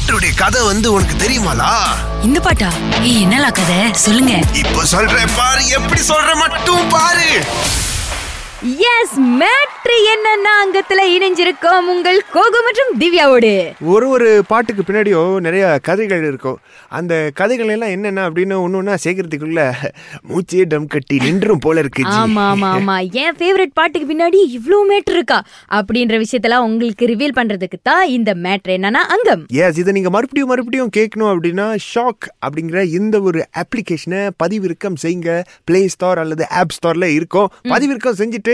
பாட்டுடைய கதை வந்து உனக்கு தெரியுமாலா? இந்த பாட்டா? ஏய் என்னலா கதை? சொல்லுங்க. இப்ப சொல்றேன் பாரு எப்படி சொல்ற மட்டும் பாரு. எஸ் மேட்ரு என்னன்னா அங்கத்துல இணைஞ்சிருக்கோம் உங்கள் கோகு மற்றும் திவ்யாவோடு. ஒரு ஒரு பாட்டுக்கு பின்னாடியும் நிறைய கதைகள் இருக்கும். அந்த கதைகள் எல்லாம் என்னென்ன அப்படின்னு ஒன்று ஒன்றா சேர்க்கறதுக்குள்ள மூச்சே டம் கட்டி நின்றும் போல இருக்கு. ஆமா ஆமா ஆமா. என் ஃபேவரட் பாட்டுக்கு பின்னாடி இவ்ளோ மேட்ரு இருக்கா? அப்படின்ற விஷயத்தெல்லாம் உங்களுக்கு ரிவீல் பண்றதுக்கு தான் இந்த மேட்ரு என்னன்னா அங்கம். எஸ் இதை நீங்கள் மறுபடியும் மறுபடியும் கேட்கணும் அப்படின்னா ஷாக் அப்படிங்கிற இந்த ஒரு அப்ளிகேஷனை பதிவிறக்கம் செய்யுங்க. ப்ளே ஸ்டோர் அல்லது ஆப் ஸ்டோரில் இருக்கும். பதிவிறக்கம் செஞ்சுட்டு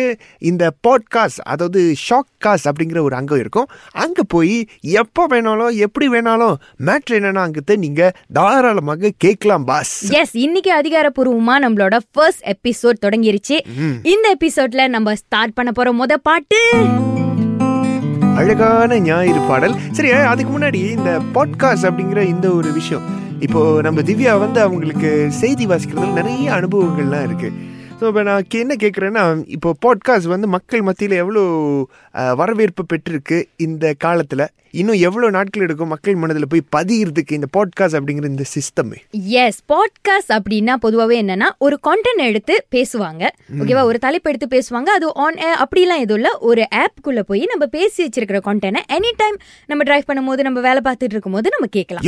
இந்த பாட்காஸ்ட் அதாவது ஷாக் காஸ்ட் அப்படிங்கிற ஒரு அங்கம் இருக்கும். அங்கே போய் எப்போ வேணாலும் எப்படி வேணாலும் மேட்ரு என்னன்னா அங்கத்தை நீங்கள் தாராளமாக கேட்கலாம் பாஸ் எஸ் இன்னைக்கு அதிகாரப்பூர்வமா நம்மளோட ஃபர்ஸ்ட் எபிசோட் தொடங்கிருச்சு. இந்த எபிசோட்ல நம்ம ஸ்டார்ட் பண்ண போற முத பாட்டு. அழகான ஞாயிறு பாடல். சரி அதுக்கு முன்னாடி இந்த பாட்காஸ்ட் அப்படிங்கிற இந்த ஒரு விஷயம். இப்போ நம்ம திவ்யா வந்து அவங்களுக்கு செய்தி வாசிக்கிறதுல நிறைய அனுபவங்கள்லாம் இருக்கு. ஸோ இப்போ நான் என்ன கேட்குறேன்னா இப்போ பாட்காஸ்ட் வந்து மக்கள் மத்தியில் எவ்வளோ வரவேற்பு பெற்றிருக்கு இந்த காலத்தில் இன்னும் எவ்வளோ நாட்கள் எடுக்கும் மக்கள் மனதில் போய் பதிகிறதுக்கு இந்த பாட்காஸ்ட் அப்படிங்கிற இந்த சிஸ்டம் எஸ் பாட்காஸ்ட் அப்படின்னா பொதுவாகவே என்னன்னா ஒரு கான்டென்ட் எடுத்து பேசுவாங்க. ஓகேவா ஒரு தலைப்பு எடுத்து பேசுவாங்க. அது ஆன் ஏர் அப்படிலாம் எதுவும் இல்லை. ஒரு ஆப்குள்ள போய் நம்ம பேசி வச்சிருக்கிற கான்டென்ட்டை எனி டைம் நம்ம டிரைவ் பண்ணும்போது நம்ம வேலை பார்த்துட்டு இருக்கும்போது நம்ம கேட்கலாம்.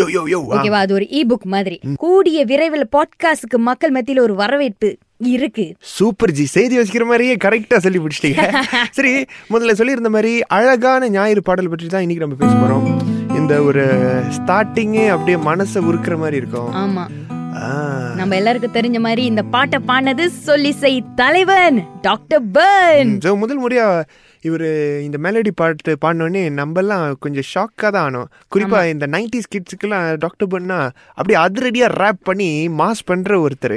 ஓகேவா அது ஒரு இ புக் மாதிரி கூடிய விரைவில் பாட்காஸ்டுக்கு மக்கள் மத்தியில் ஒரு வரவேற்பு இருக்கு. சூப்பர் ஜி செய்தி வச்சுக்கிற மாதிரியே கரெக்டாக சொல்லி பிடிச்சிட்டீங்க சரி முதல்ல சொல்லியிருந்த மாதிரி அழகான ஞாயிறு பாடல் பற்றி தான் இன்னைக்கு நம்ம பேச போகிறோம் இந்த ஒரு ஸ்டார்டிங்கே அப்படியே மனசை உருக்குற மாதிரி இருக்கும். ஆமா. நம்ம எல்லாருக்கும் தெரிஞ்ச மாதிரி இந்த பாட்டை பாடினது சொல்லிசை தலைவன் டாக்டர் பர்ன். முதல் முறையா இவர் இந்த மெலடி பாட்டு பாடினோடனே நம்மெல்லாம் கொஞ்சம் ஷாக்காக தான் ஆனோம். குறிப்பாக இந்த நைன்டிஸ் கிட்ஸுக்கெல்லாம் டாக்டர் பண்ணா அப்படியே அதிரடியாக ரேப் பண்ணி மாஸ் பண்ணுற ஒருத்தர்.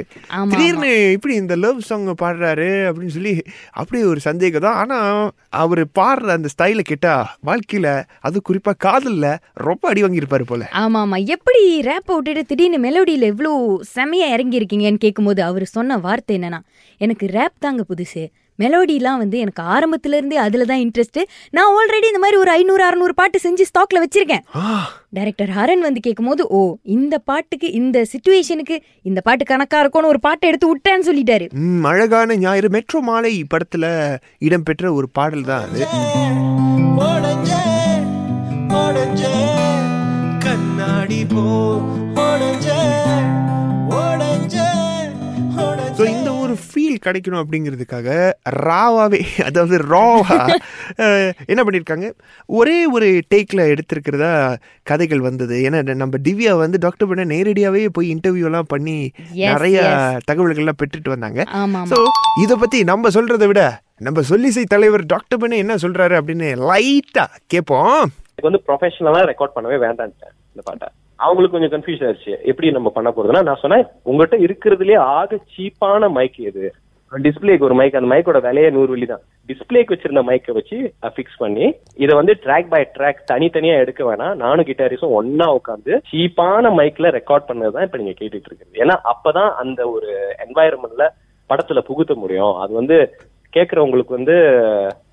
திடீர்னு இப்படி இந்த லவ் சாங் பாடுறாரு அப்படின்னு சொல்லி அப்படியே ஒரு சந்தேகம் தான். ஆனால் அவர் பாடுற அந்த ஸ்டைலை கேட்டா வாழ்க்கையில் அது குறிப்பாக காதலில் ரொம்ப அடி வாங்கியிருப்பாரு போல. ஆமா ஆமா. எப்படி ரேப்பை விட்டுட்டு திடீர்னு மெலோடியில எவ்வளோ செமையா இறங்கி இருக்கீங்கன்னு கேட்கும்போது அவர் சொன்ன வார்த்தை என்னன்னா எனக்கு ரேப் தாங்க புதுசு. மெலோடிலாம் வந்து எனக்கு ஆரம்பத்துல இருந்தே அதுல தான் இன்ட்ரெஸ்ட் நான் ஆல்ரெடி இந்த மாதிரி ஒரு ஐநூறு அறுநூறு பாட்டு செஞ்சு ஸ்டாக்ல வச்சிருக்கேன். டைரக்டர் ஹரன் வந்து கேட்கும்போது ஓ இந்த பாட்டுக்கு இந்த சுச்சுவேஷனுக்கு இந்த பாட்டு கணக்கா இருக்கும்னு ஒரு பாட்டை எடுத்து விட்டேன்னு சொல்லிட்டாரு. ம், அழகான ஞாயிறு. மெட்ரோ மாலை படத்துல இடம்பெற்ற ஒரு பாடல் தான் அது. கண்ணாடி போ கிடைக்கணும் அப்படிங்கிறதுக்காக ராவாவே அதாவது ராவா என்ன பண்ணியிருக்காங்க ஒரே ஒரு டேக்கில் எடுத்திருக்கிறதா கதைகள் வந்தது. ஏன்னா நம்ம திவ்யா வந்து டாக்டர் பண்ண நேரடியாகவே போய் இன்டர்வியூலாம் பண்ணி Yes, நிறைய. தகவல்கள்லாம் பெற்றுட்டு வந்தாங்க. ஸோ இதை பற்றி நம்ம சொல்கிறத விட நம்ம சொல்லிசை தலைவர் டாக்டர் பண்ண என்ன சொல்கிறாரு அப்படின்னு லைட்டாக கேட்போம் வந்து ப்ரொஃபஷனலா ரெக்கார்ட் பண்ணவே வேண்டான்ட்டேன் இந்த பாட்டை. அவங்களுக்கு கொஞ்சம் கன்ஃபியூஸ் ஆயிடுச்சு எப்படி நம்ம பண்ண போறதுன்னா நான் சொன்னேன் உங்ககிட்ட இருக்கிறதுலயே ஆக சீப்பான மைக் எது? டிஸ்பிளேக்கு ஒரு மைக் அந்த மைக்கோட விலையே நூறு வெள்ளி தான். டிஸ்பிளேக்கு வச்சிருந்த மைக்கை வச்சு ஃபிக்ஸ் பண்ணி இதை வந்து ட்ராக் பை ட்ராக் தனித்தனியா எடுக்க வேணாம். நானும் கிட்டாரிஸும் ஒன்னா உட்காந்து சீப்பான மைக்ல ரெக்கார்ட் பண்ணது தான் இப்ப நீங்க கேட்டுட்டு இருக்கிறது ஏன்னா அப்பதான் அந்த ஒரு என்வாயர்மெண்ட்ல படத்துல புகுத்த முடியும். அது வந்து கேட்கறவங்களுக்கு வந்து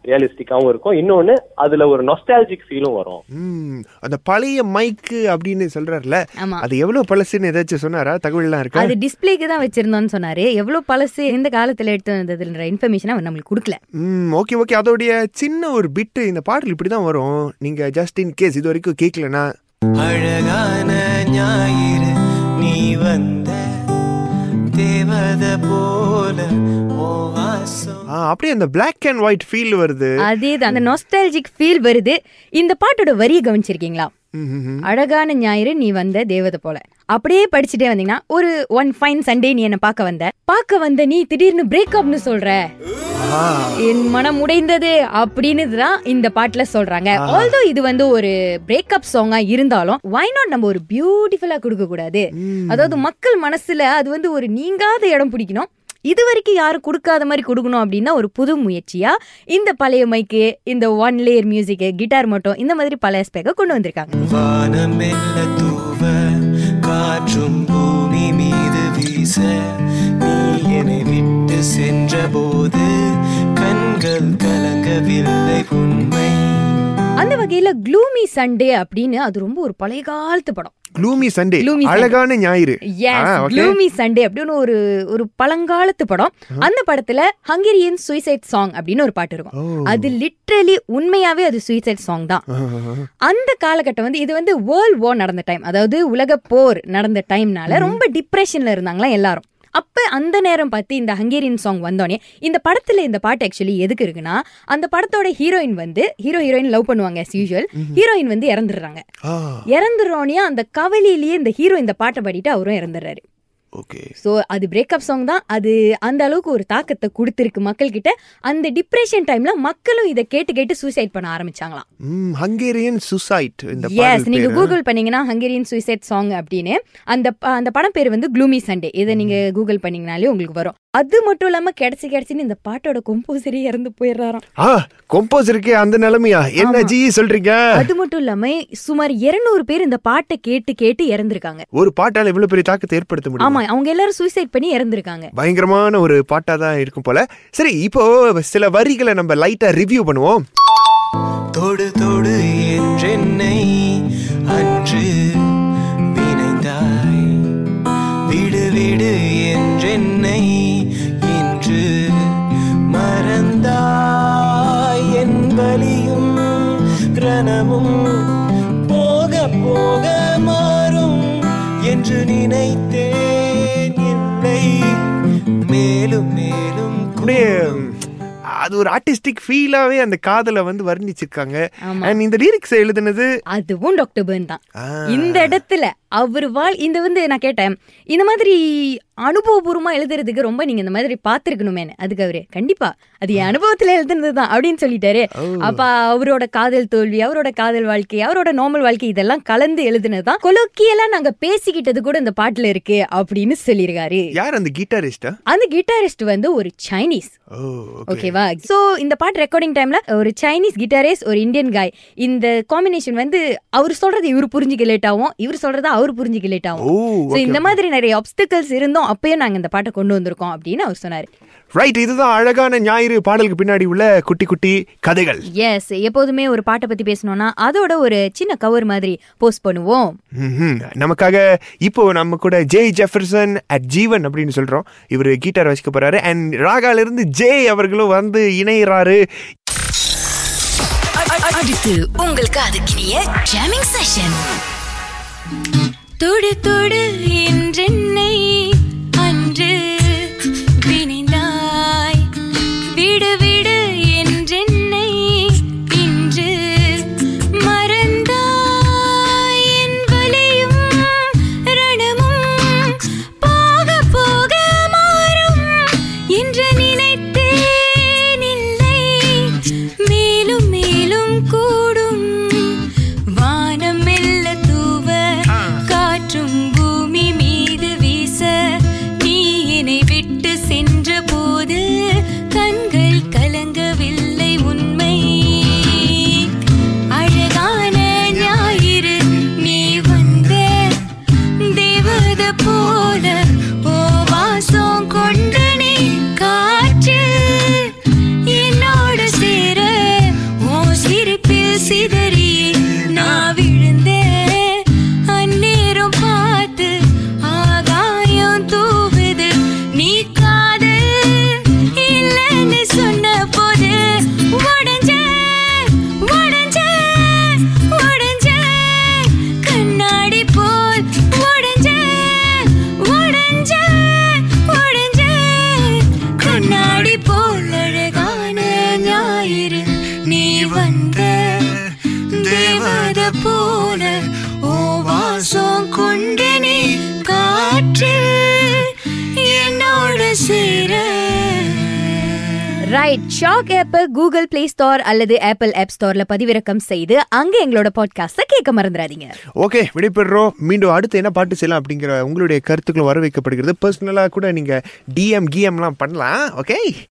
ரியலிஸ்டிக்காவும் இருக்கும். இன்னொன்னு அதுல ஒரு நொஸ்டாலஜிக் ஃபீலும் வரும். ம், அந்த பழைய மைக்கு அப்படின்னு சொல்றாருல ஆமா. அது எவ்வளவு பழசுன்னு ஏதாச்சும் சொன்னாரா? தகவல்லாம் இருக்கா? அது டிஸ்பிளேக்கு தான் வச்சிருந்தோம்னு சொன்னாரு. எவ்வளவு பழசு எந்த காலத்துல எடுத்து வந்ததுன்ற இன்ஃபர்மேஷன் அவர் நம்மளுக்கு கொடுக்கல. ம் ஓகே ஓகே அதோடைய சின்ன ஒரு பிட்டு இந்த பாடல் இப்படி தான் வரும். நீங்க ஜஸ்ட் இன் கேஸ் இது வரைக்கும் கேட்கலனா அழகான ஞாயிறு நீ வந்த தேவத போல ஓ வாசம் அப்படியே அந்த Black அண்ட் ஒயிட் ஃபீல் வருது. அதேதான் அந்த நொஸ்டாலஜிக் ஃபீல் வருது. இந்த பாட்டோட வரியை கவனிச்சிருக்கீங்களா. அழகான ஞாயிறு நீ வந்த தேவதை போல. அப்படியே படிச்சுட்டே வந்தீங்கன்னா ஒரு ஒன் ஃபைன் சண்டே நீ என்ன பார்க்க வந்த? பார்க்க வந்த நீ திடீர்னு பிரேக்கப்னு சொல்ற. என் மனம் உடைந்தது அப்படின்னு தான் இந்த பாட்டுல சொல்றாங்க. ஆல்தோ இது வந்து ஒரு பிரேக்கப் சாங்கா இருந்தாலும் வை நாட் நம்ம ஒரு பியூட்டிஃபுல்லா கொடுக்க கூடாது அதாவது மக்கள் மனசுல அது வந்து ஒரு நீங்காத இடம் பிடிக்கணும். இது வரைக்கும் யாரும் கொடுக்காத மாதிரி கொடுக்கணும் அப்படின்னா ஒரு புது முயற்சியா? இந்த பழைய மைக்கு இந்த ஒன் லேயர் மியூசிக் கிட்டார் மட்டும் இந்த மாதிரி பல ஸ்பேக்க கொண்டு வந்திருக்காங்க. சென்ற போது கண்கள் கலங்கவில்லை உண்மை. அந்த வகையில க்ளூமி சண்டே அப்படின்னு அது ரொம்ப ஒரு பழைய காலத்து படம். Gloomy Sunday. அழகான ஞாயிறு. க்ளூமி சண்டே அப்படின்னு ஒரு ஒரு பழங்காலத்து படம். அந்த படத்துல ஹங்கேரியன் சூசைட் சாங் அப்படின்னு ஒரு பாட்டு இருக்கும். அது லிட்ரலி உண்மையாவே அது சூசைட் சாங் தான். அந்த காலகட்டம் வந்து இது வந்து வேர்ல்ட் வார் நடந்த டைம் அதாவது உலக போர் நடந்த டைம்னால ரொம்ப டிப்ரெஷன்ல இருந்தாங்களா எல்லாரும். அப்ப அந்த நேரம் பார்த்து இந்த ஹங்கேரியன் சாங் வந்தோடனே இந்த படத்துல இந்த பாட்டு ஆக்சுவலி எதுக்கு இருக்குன்னா அந்த படத்தோட ஹீரோயின் வந்து ஹீரோ ஹீரோயின் லவ் பண்ணுவாங்க as usual. ஹீரோயின் வந்து இறந்துடுறாங்க. இறந்துடுறோனே அந்த கவலையிலேயே இந்த ஹீரோ இந்த பாட்டை பாடிட்டு அவரும் இறந்துடுறாரு. ஓகே ஸோ அது பிரேக்கப் சாங் தான். அது அந்த அளவுக்கு ஒரு தாக்கத்தை கொடுத்துருக்கு மக்கள் கிட்ட அந்த டிப்ரெஷன் டைம்ல மக்களும் இதை கேட்டு கேட்டு சூசைட் பண்ண ஆரம்பிச்சாங்களாம். ஹங்கேரியன் சுசைட் இந்த எஸ் நீங்க. கூகுள் பண்ணீங்கன்னா ஹங்கேரியன் சூசைட் சாங் அப்படின்னு. அந்த அந்த படம் பேர் வந்து க்ளூமி சண்டே இதை நீங்க கூகுள் பண்ணீங்கனாலே உங்களுக்கு வரும். அது மட்டும் இல்லாம கிடைச்சி கிடைச்சின்னு இந்த பாட்டோட கொம்போசரே இறந்து போயிடுறாராம். ஆ கம்போசருக்கே அந்த நிலைமையா? என்ன. ஜி சொல்றீங்க? அது மட்டும் இல்லாம சுமார் 200 பேர் இந்த பாட்டை கேட்டு கேட்டு இறந்திருக்காங்க. ஒரு பாட்டால இவ்வளவு பெரிய தாக்கத்தை ஏற்படுத்த முடியும்? ஆமா அவங்க எல்லாரும் சூசைட் பண்ணி இறந்திருக்காங்க. பயங்கரமான ஒரு பாட்டா தான் இருக்கும் போல. சரி இப்போ சில வரிகளை நம்ம லைட்டா ரிவ்யூ பண்ணுவோம். தொடு தொடு என்றென்னை விடு என்றென்னை இன்று மறந்தாய் என் பலியும் ரணமும் போக போக மாறும் என்று நினைத்தேன் இல்லை மேலும் மேலும் அப்படியே அது ஒரு ஆர்டிஸ்டிக் ஃபீலாவே அந்த காதலை வந்து வர்ணிச்சிருக்காங்க. அண்ட் இந்த லிரிக்ஸ் எழுதுனது அதுவும் டாக்டர் பேர்ன் தான். இந்த இடத்துல அவர் வாழ் இந்த வந்து நான் கேட்டேன் இந்த மாதிரி அனுபவபூர்வமா எழுதுறதுக்கு ரொம்ப நீங்க இந்த மாதிரி பாத்துருக்கணுமேனு அதுக்கு அவரு கண்டிப்பா. அது என் அனுபவத்துல எழுதுனது தான் அப்படின்னு சொல்லிட்டாரு. அப்ப அவரோட காதல் தோல்வி அவரோட காதல் வாழ்க்கை அவரோட நார்மல் வாழ்க்கை இதெல்லாம் கலந்து எழுதுனதுதான். கொலோக்கியெல்லாம் நாங்க பேசிக்கிட்டது கூட இந்த பாட்டுல இருக்கு அப்படின்னு சொல்லியிருக்காரு யார் அந்த கிட்டாரிஸ்டா அந்த கிட்டாரிஸ்ட் வந்து ஒரு சைனீஸ் ஓகேவா? சோ இந்த பாட்டு ரெக்கார்டிங் டைம்ல ஒரு சைனீஸ் கிட்டாரிஸ்ட் ஒரு இந்தியன் காய் இந்த காம்பினேஷன் வந்து அவர் சொல்றது இவர் புரிஞ்சுக்க லேட் ஆகும். இவர் சொல்றத அவர் புரிஞ்சுக்க லேட் ஆகும். இந்த மாதிரி நிறைய ஆப்ஸ்டிகல்ஸ் இருந்தோம் அப்பயும் நாங்க இந்த பாட்டை கொண்டு வந்திருக்கோம் அப்படின்னு அவர் சொன்னாரு. ரைட் இதுதான் அழகான ஞாயிறு பாடலுக்கு பின்னாடி உள்ள குட்டி குட்டி கதைகள். எஸ் எப்போதுமே ஒரு பாட்டை பத்தி பேசணும்னா அதோட ஒரு சின்ன கவர் மாதிரி போஸ்ட் பண்ணுவோம். நமக்காக இப்போ நம்ம கூட ஜெய் ஜெஃபர்சன் அட் ஜீவன் அப்படின்னு சொல்றோம். இவர் கீட்டார் வாசிக்க போறாரு. அண்ட் ராகால இருந்து ஜெய் அவர்களும் வந்து இணையறாரு. அடுத்து உங்களுக்கு அதுக்கினிய ஜாமிங் செஷன் தொடு தொடு என்றென்னை ரைட் ஷாக் ஆப்பை கூகுள் பிளே ஸ்டோர் அல்லது ஆப்பிள் ஆப் ஸ்டோர்ல பதிவிறக்கம் செய்து அங்க எங்களோட பாட்காஸ்ட கேட்க மறந்துடாதீங்க. ஓகே விடைபெறுறோம். மீண்டும் அடுத்து என்ன பாட்டு செய்யலாம் அப்படிங்கிற உங்களுடைய கருத்துக்களும் வர வைக்கப்படுகிறது பர்சனலாக கூட நீங்க டிஎம் கிஎம்லாம் பண்ணலாம். ஓகே